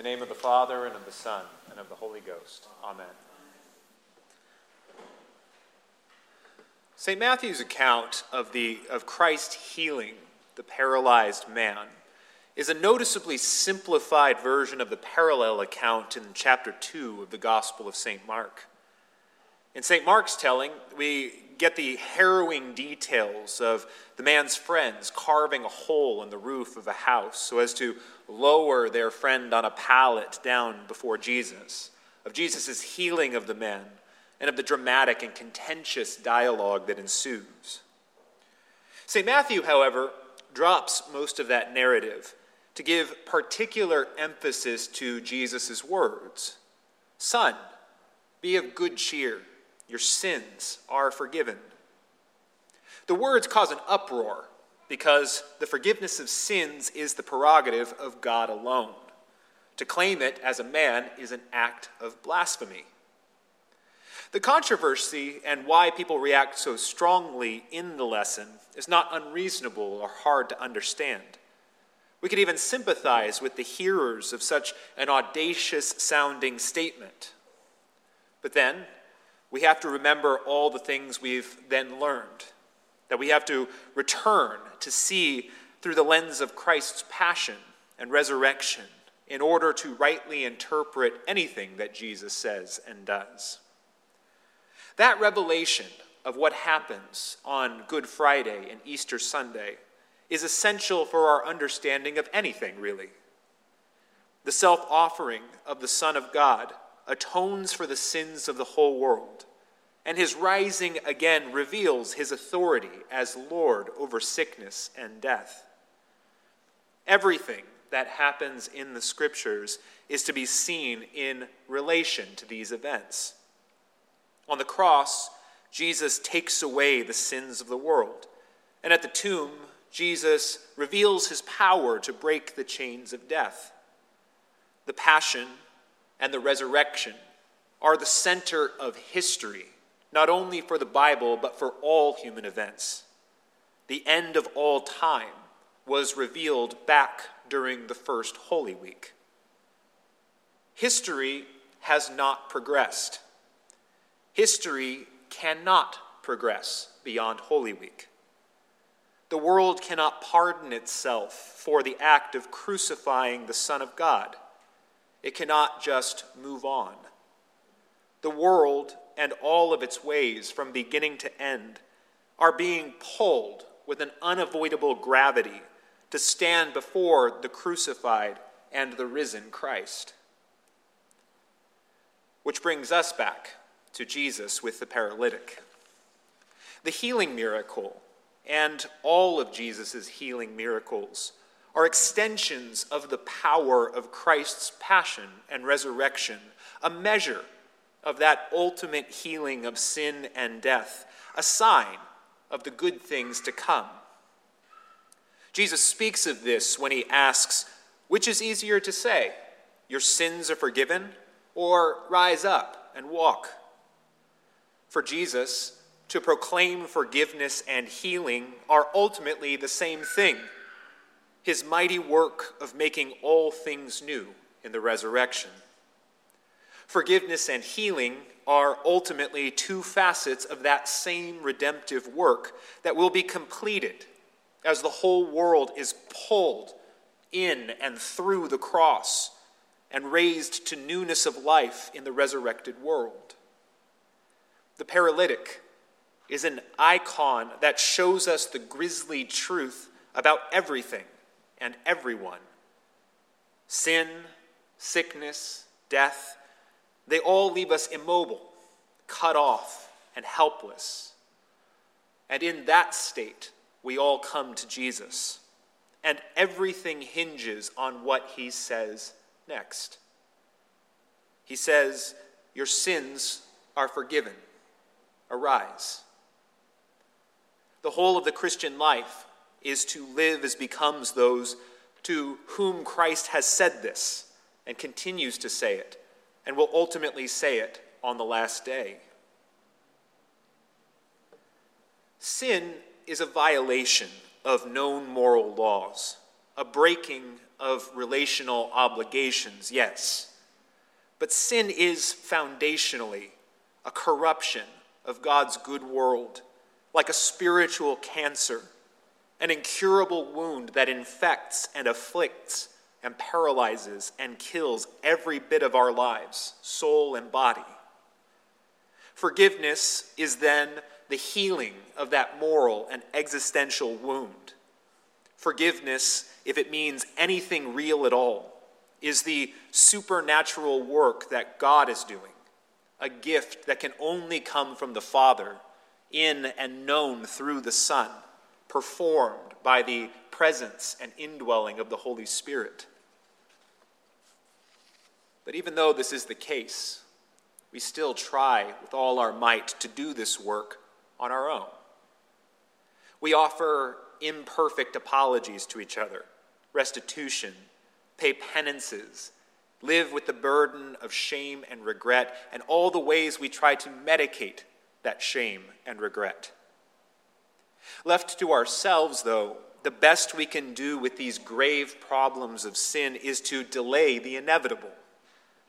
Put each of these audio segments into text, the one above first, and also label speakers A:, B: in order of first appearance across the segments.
A: the name of the Father, and of the Son, and of the Holy Ghost. Amen. St. Matthew's account of, the, of Christ healing the paralyzed man is a noticeably simplified version of the parallel account in chapter 2 of the Gospel of St. Mark. In St. Mark's telling, we get the harrowing details of the man's friends carving a hole in the roof of a house so as to lower their friend on a pallet down before Jesus, of Jesus' healing of the men, and of the dramatic and contentious dialogue that ensues. St. Matthew, however, drops most of that narrative to give particular emphasis to Jesus' words Son, be of good cheer. Your sins are forgiven. The words cause an uproar because the forgiveness of sins is the prerogative of God alone. To claim it as a man is an act of blasphemy. The controversy and why people react so strongly in the lesson is not unreasonable or hard to understand. We could even sympathize with the hearers of such an audacious sounding statement. But then, we have to remember all the things we've then learned, that we have to return to see through the lens of Christ's passion and resurrection in order to rightly interpret anything that Jesus says and does. That revelation of what happens on Good Friday and Easter Sunday is essential for our understanding of anything, really. The self offering of the Son of God atones for the sins of the whole world, and his rising again reveals his authority as Lord over sickness and death. Everything that happens in the scriptures is to be seen in relation to these events. On the cross, Jesus takes away the sins of the world, and at the tomb, Jesus reveals his power to break the chains of death. The passion and the resurrection are the center of history, not only for the Bible, but for all human events. The end of all time was revealed back during the first Holy Week. History has not progressed. History cannot progress beyond Holy Week. The world cannot pardon itself for the act of crucifying the Son of God it cannot just move on. The world and all of its ways, from beginning to end, are being pulled with an unavoidable gravity to stand before the crucified and the risen Christ. Which brings us back to Jesus with the paralytic. The healing miracle and all of Jesus' healing miracles are extensions of the power of Christ's passion and resurrection, a measure of that ultimate healing of sin and death, a sign of the good things to come. Jesus speaks of this when he asks, Which is easier to say, Your sins are forgiven, or rise up and walk? For Jesus, to proclaim forgiveness and healing are ultimately the same thing his mighty work of making all things new in the resurrection. Forgiveness and healing are ultimately two facets of that same redemptive work that will be completed as the whole world is pulled in and through the cross and raised to newness of life in the resurrected world. The paralytic is an icon that shows us the grisly truth about everything and everyone. Sin, sickness, death, they all leave us immobile, cut off, and helpless. And in that state, we all come to Jesus. And everything hinges on what he says next. He says, Your sins are forgiven. Arise. The whole of the Christian life is to live as becomes those to whom Christ has said this and continues to say it and will ultimately say it on the last day. Sin is a violation of known moral laws, a breaking of relational obligations, yes. But sin is foundationally a corruption of God's good world, like a spiritual cancer, an incurable wound that infects and afflicts and paralyzes and kills every bit of our lives, soul and body. Forgiveness is then the healing of that moral and existential wound. Forgiveness, if it means anything real at all, is the supernatural work that God is doing, a gift that can only come from the Father, in and known through the Son, performed by the presence and indwelling of the Holy Spirit. But even though this is the case, we still try with all our might to do this work on our own. We offer imperfect apologies to each other, restitution, pay penances, live with the burden of shame and regret, and all the ways we try to medicate that shame and regret. Left to ourselves, though, the best we can do with these grave problems of sin is to delay the inevitable,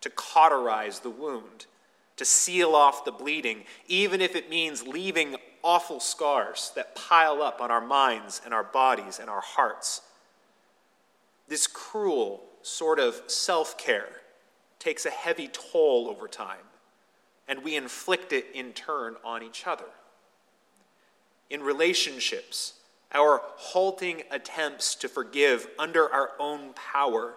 A: to cauterize the wound, to seal off the bleeding, even if it means leaving awful scars that pile up on our minds and our bodies and our hearts. This cruel sort of self care takes a heavy toll over time, and we inflict it in turn on each other. In relationships, our halting attempts to forgive under our own power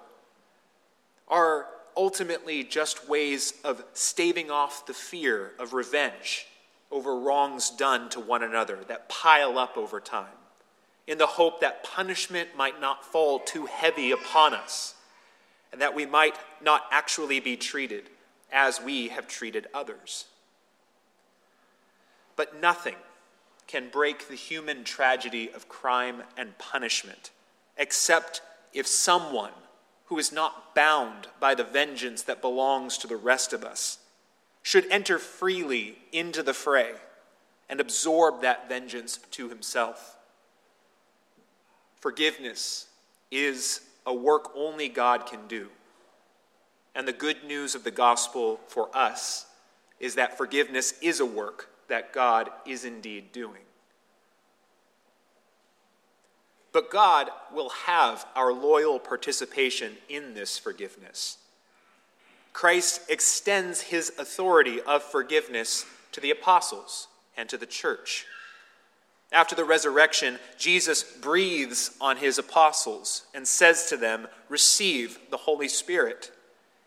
A: are ultimately just ways of staving off the fear of revenge over wrongs done to one another that pile up over time, in the hope that punishment might not fall too heavy upon us, and that we might not actually be treated as we have treated others. But nothing can break the human tragedy of crime and punishment except if someone who is not bound by the vengeance that belongs to the rest of us, should enter freely into the fray and absorb that vengeance to himself. Forgiveness is a work only God can do. And the good news of the gospel for us is that forgiveness is a work that God is indeed doing. But God will have our loyal participation in this forgiveness. Christ extends his authority of forgiveness to the apostles and to the church. After the resurrection, Jesus breathes on his apostles and says to them, Receive the Holy Spirit.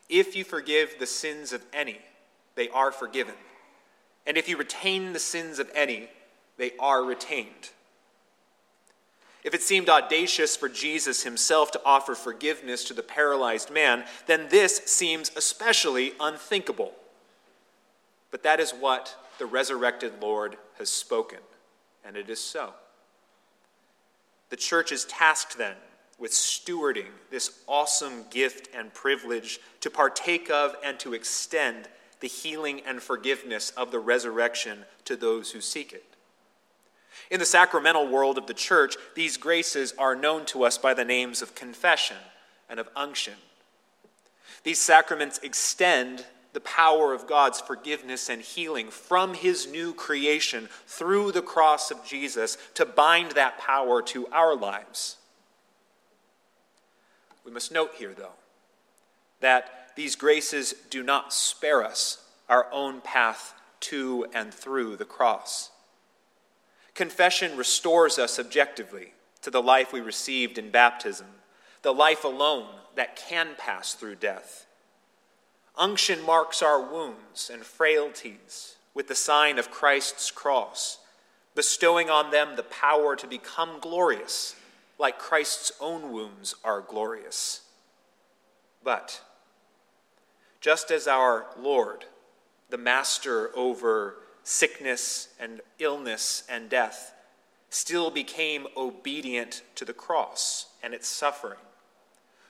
A: If you forgive the sins of any, they are forgiven. And if you retain the sins of any, they are retained. If it seemed audacious for Jesus himself to offer forgiveness to the paralyzed man, then this seems especially unthinkable. But that is what the resurrected Lord has spoken, and it is so. The church is tasked then with stewarding this awesome gift and privilege to partake of and to extend the healing and forgiveness of the resurrection to those who seek it. In the sacramental world of the church, these graces are known to us by the names of confession and of unction. These sacraments extend the power of God's forgiveness and healing from his new creation through the cross of Jesus to bind that power to our lives. We must note here, though, that these graces do not spare us our own path to and through the cross. Confession restores us objectively to the life we received in baptism, the life alone that can pass through death. Unction marks our wounds and frailties with the sign of Christ's cross, bestowing on them the power to become glorious, like Christ's own wounds are glorious. But, just as our Lord, the Master over sickness and illness and death, still became obedient to the cross and its suffering.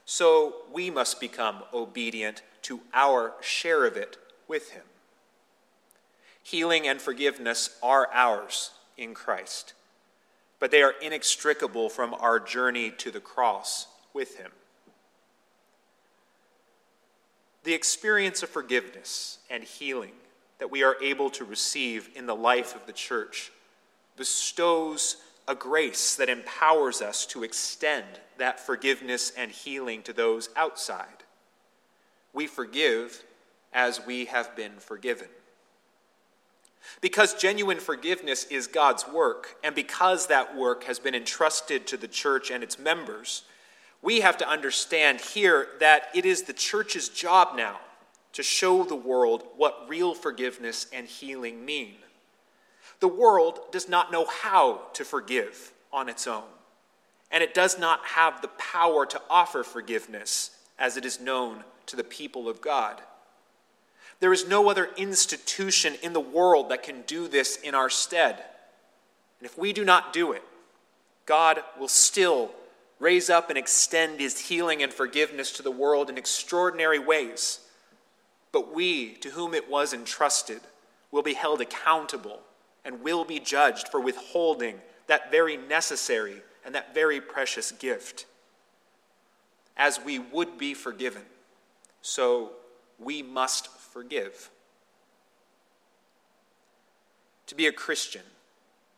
A: So we must become obedient to our share of it with him. Healing and forgiveness are ours in Christ, but they are inextricable from our journey to the cross with him. The experience of forgiveness and healing that we are able to receive in the life of the church bestows a grace that empowers us to extend that forgiveness and healing to those outside. We forgive as we have been forgiven. Because genuine forgiveness is God's work, and because that work has been entrusted to the church and its members, we have to understand here that it is the church's job now to show the world what real forgiveness and healing mean. The world does not know how to forgive on its own, and it does not have the power to offer forgiveness as it is known to the people of God. There is no other institution in the world that can do this in our stead. And if we do not do it, God will still raise up and extend his healing and forgiveness to the world in extraordinary ways. But we, to whom it was entrusted, will be held accountable and will be judged for withholding that very necessary and that very precious gift. As we would be forgiven, so we must forgive. To be a Christian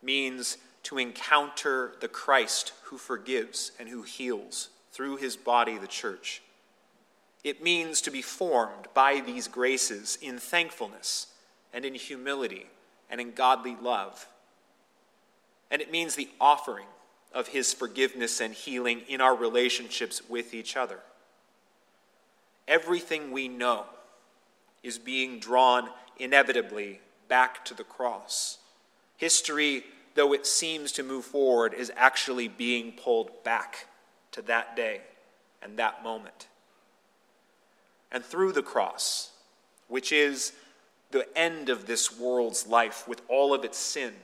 A: means to encounter the Christ who forgives and who heals through his body, the church. It means to be formed by these graces in thankfulness and in humility and in godly love. And it means the offering of his forgiveness and healing in our relationships with each other. Everything we know is being drawn inevitably back to the cross. History, though it seems to move forward, is actually being pulled back to that day and that moment. And through the cross, which is the end of this world's life with all of its sin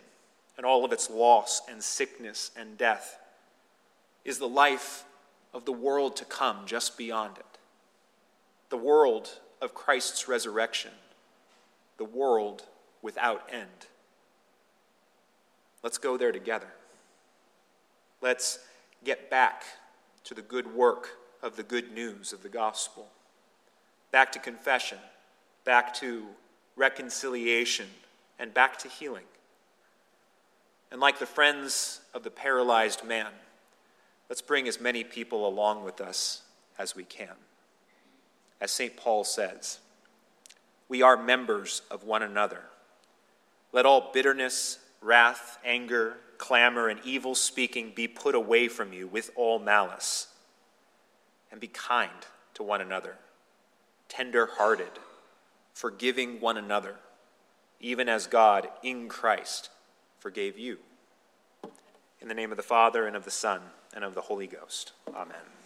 A: and all of its loss and sickness and death, is the life of the world to come just beyond it. The world of Christ's resurrection, the world without end. Let's go there together. Let's get back to the good work of the good news of the gospel, back to confession, back to reconciliation, and back to healing. And like the friends of the paralyzed man, let's bring as many people along with us as we can as St. Paul says. We are members of one another. Let all bitterness, wrath, anger, clamor, and evil speaking be put away from you with all malice. And be kind to one another, tender hearted, forgiving one another, even as God in Christ forgave you. In the name of the Father, and of the Son, and of the Holy Ghost. Amen.